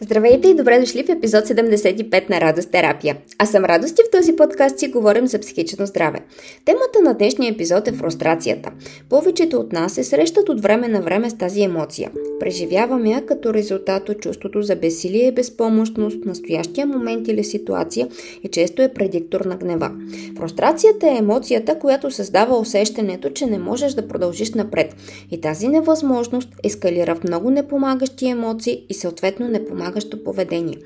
Здравейте и добре дошли в епизод 75 на Радост терапия. Аз съм Радост и в този подкаст си говорим за психично здраве. Темата на днешния епизод е фрустрацията. Повечето от нас се срещат от време на време с тази емоция. Преживяваме я като резултат от чувството за безсилие и безпомощност, настоящия момент или ситуация и често е предиктор на гнева. Фрустрацията е емоцията, която създава усещането, че не можеш да продължиш напред. И тази невъзможност ескалира в много непомагащи емоции и съответно непомагащи помагащо поведение.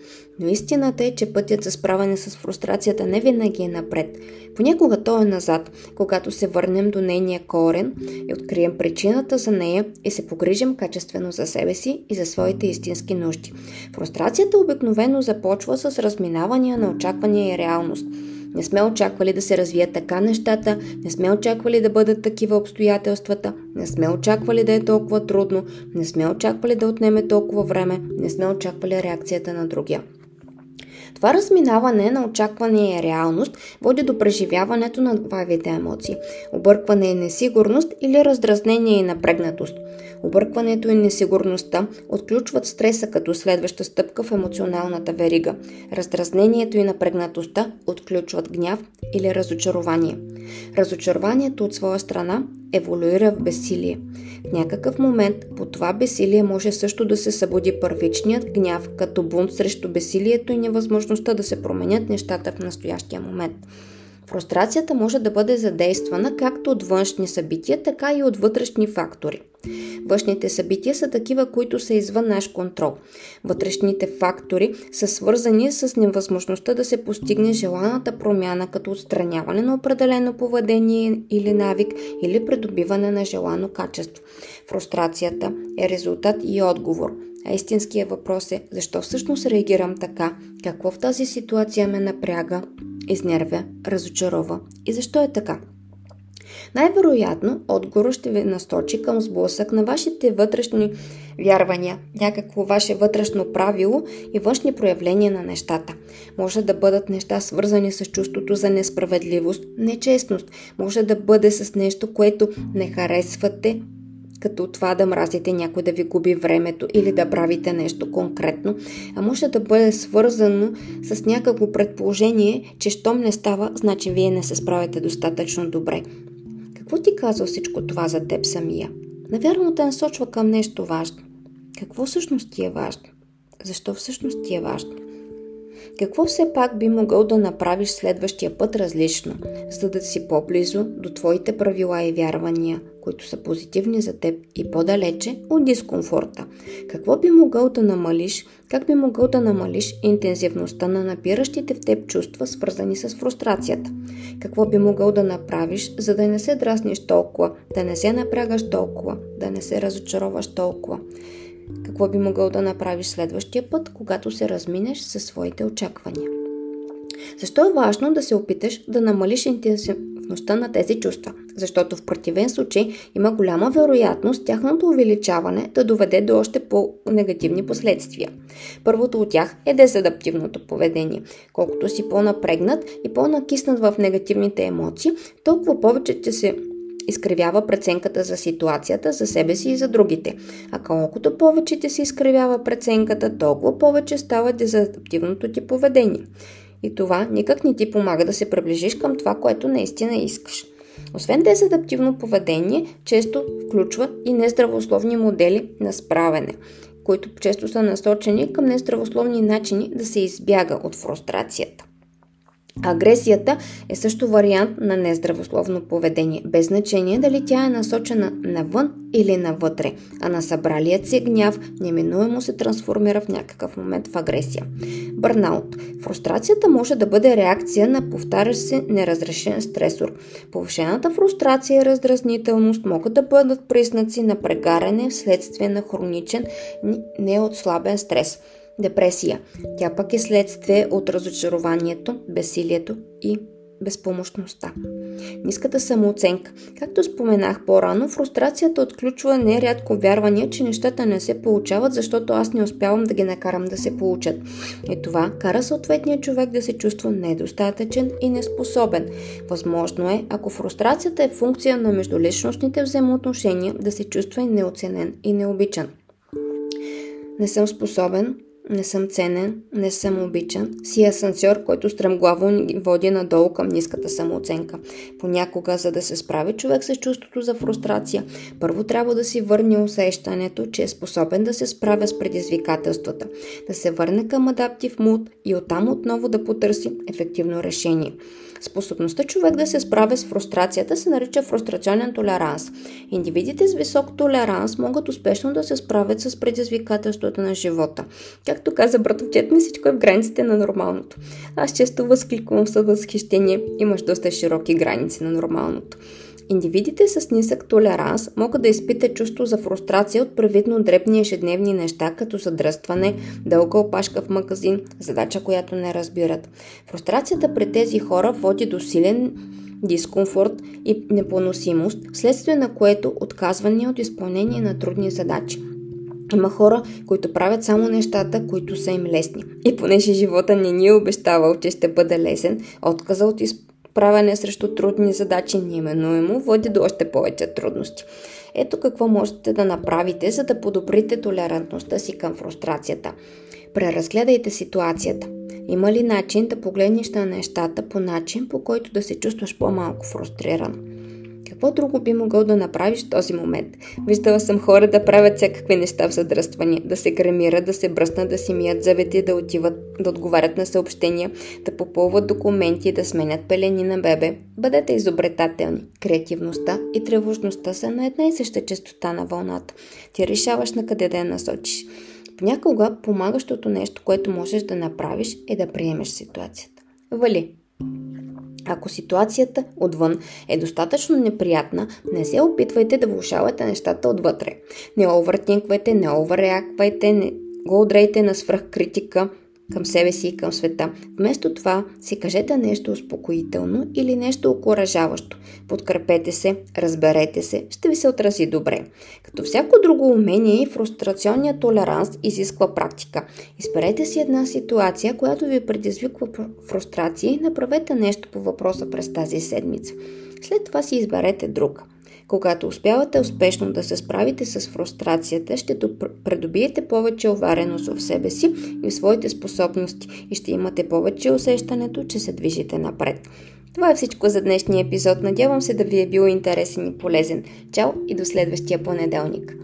Но истината е, че пътят за справяне с фрустрацията не винаги е напред. Понякога то е назад, когато се върнем до нейния корен и открием причината за нея и се погрижим качествено за себе си и за своите истински нужди. Фрустрацията обикновено започва с разминавания на очаквания и реалност – не сме очаквали да се развият така нещата, не сме очаквали да бъдат такива обстоятелствата, не сме очаквали да е толкова трудно, не сме очаквали да отнеме толкова време, не сме очаквали реакцията на другия. Това разминаване на очакване и реалност води до преживяването на два вида емоции – объркване и несигурност или раздразнение и напрегнатост. Объркването и несигурността отключват стреса като следваща стъпка в емоционалната верига. Раздразнението и напрегнатостта отключват гняв или разочарование. Разочарованието от своя страна еволюира в безсилие. В някакъв момент по това безсилие може също да се събуди първичният гняв като бунт срещу безсилието и невъзможността да се променят нещата в настоящия момент. Фрустрацията може да бъде задействана както от външни събития, така и от вътрешни фактори. Външните събития са такива, които са извън наш контрол. Вътрешните фактори са свързани с невъзможността да се постигне желаната промяна, като отстраняване на определено поведение или навик или придобиване на желано качество. Фрустрацията е резултат и отговор. А истинският въпрос е защо всъщност реагирам така, какво в тази ситуация ме напряга, изнервя, разочарова и защо е така. Най-вероятно отгоро ще ви насточи към сблъсък на вашите вътрешни вярвания, някакво ваше вътрешно правило и външни проявления на нещата. Може да бъдат неща свързани с чувството за несправедливост, нечестност. Може да бъде с нещо, което не харесвате, като това да мразите някой да ви губи времето или да правите нещо конкретно, а може да бъде свързано с някакво предположение, че щом не става, значи вие не се справяте достатъчно добре. Какво ти казва всичко това за теб самия? Навярно те насочва към нещо важно. Какво всъщност ти е важно? Защо всъщност ти е важно? Какво все пак би могъл да направиш следващия път различно, за да си по-близо до твоите правила и вярвания, които са позитивни за теб и по-далече от дискомфорта? Какво би могъл да намалиш, как би могъл да намалиш интензивността на напиращите в теб чувства, свързани с фрустрацията? Какво би могъл да направиш, за да не се драсниш толкова, да не се напрягаш толкова, да не се разочароваш толкова? Какво би могъл да направиш следващия път, когато се разминеш със своите очаквания? Защо е важно да се опиташ да намалиш интенсивността на тези чувства? Защото в противен случай има голяма вероятност тяхното увеличаване да доведе до още по-негативни последствия. Първото от тях е дезадаптивното поведение. Колкото си по-напрегнат и по-накиснат в негативните емоции, толкова повече ще се изкривява преценката за ситуацията, за себе си и за другите. А колкото повече ти се изкривява преценката, толкова повече става дезадаптивното ти поведение. И това никак не ти помага да се приближиш към това, което наистина искаш. Освен дезадаптивно поведение, често включва и нездравословни модели на справене, които често са насочени към нездравословни начини да се избяга от фрустрацията. Агресията е също вариант на нездравословно поведение, без значение дали тя е насочена навън или навътре, а на събралият се гняв неминуемо се трансформира в някакъв момент в агресия. Бърнаут. Фрустрацията може да бъде реакция на повтарящ се неразрешен стресор. Повишената фрустрация и раздразнителност могат да бъдат признаци на прегаряне вследствие на хроничен неотслабен стрес – депресия. Тя пък е следствие от разочарованието, безсилието и безпомощността. Ниската самооценка. Както споменах по-рано, фрустрацията отключва нерядко вярвания, че нещата не се получават, защото аз не успявам да ги накарам да се получат. И това кара съответния човек да се чувства недостатъчен и неспособен. Възможно е, ако фрустрацията е функция на междуличностните взаимоотношения, да се чувства и неоценен и необичан. Не съм способен, не съм ценен, не съм обичан, си асансьор, който стремглаво ни води надолу към ниската самооценка. Понякога, за да се справи човек с чувството за фрустрация, първо трябва да си върне усещането, че е способен да се справя с предизвикателствата, да се върне към адаптив муд и оттам отново да потърси ефективно решение. Способността човек да се справя с фрустрацията се нарича фрустрационен толеранс. Индивидите с висок толеранс могат успешно да се справят с предизвикателствата на живота. Както каза братовчет ми, всичко е в границите на нормалното. Аз често възкликвам с възхищение, имаш доста широки граници на нормалното. Индивидите с нисък толеранс могат да изпитат чувство за фрустрация от правидно дребни ежедневни неща, като задръстване, дълга опашка в магазин, задача, която не разбират. Фрустрацията при тези хора води до силен дискомфорт и непоносимост, следствие на което отказване от изпълнение на трудни задачи. Има хора, които правят само нещата, които са им лесни. И понеже живота не ни е обещавал, че ще бъде лесен, отказа от изпълнение справяне срещу трудни задачи неминуемо води до още повече трудности. Ето какво можете да направите, за да подобрите толерантността си към фрустрацията. Преразгледайте ситуацията. Има ли начин да погледнеш на нещата по начин, по който да се чувстваш по-малко фрустриран? Какво друго би могъл да направиш в този момент? Виждала съм хора да правят всякакви неща в задръстване, да се грамират, да се бръснат, да си мият зъбите, да отиват, да отговарят на съобщения, да попълват документи, да сменят пелени на бебе. Бъдете изобретателни. Креативността и тревожността са на една и съща частота на вълната. Ти решаваш на къде да я насочиш. Понякога помагащото нещо, което можеш да направиш е да приемеш ситуацията. Вали, ако ситуацията отвън е достатъчно неприятна, не се опитвайте да влушавате нещата отвътре. Не овъртинквайте, не overreactвайте, не го удрейте на свръхкритика, към себе си и към света. Вместо това си кажете нещо успокоително или нещо окоръжаващо. Подкрепете се, разберете се, ще ви се отрази добре. Като всяко друго умение и фрустрационният толеранс изисква практика. Изберете си една ситуация, която ви предизвиква фрустрация и направете нещо по въпроса през тази седмица. След това си изберете друга. Когато успявате успешно да се справите с фрустрацията, ще придобиете повече увереност в себе си и в своите способности и ще имате повече усещането, че се движите напред. Това е всичко за днешния епизод. Надявам се да ви е бил интересен и полезен. Чао и до следващия понеделник.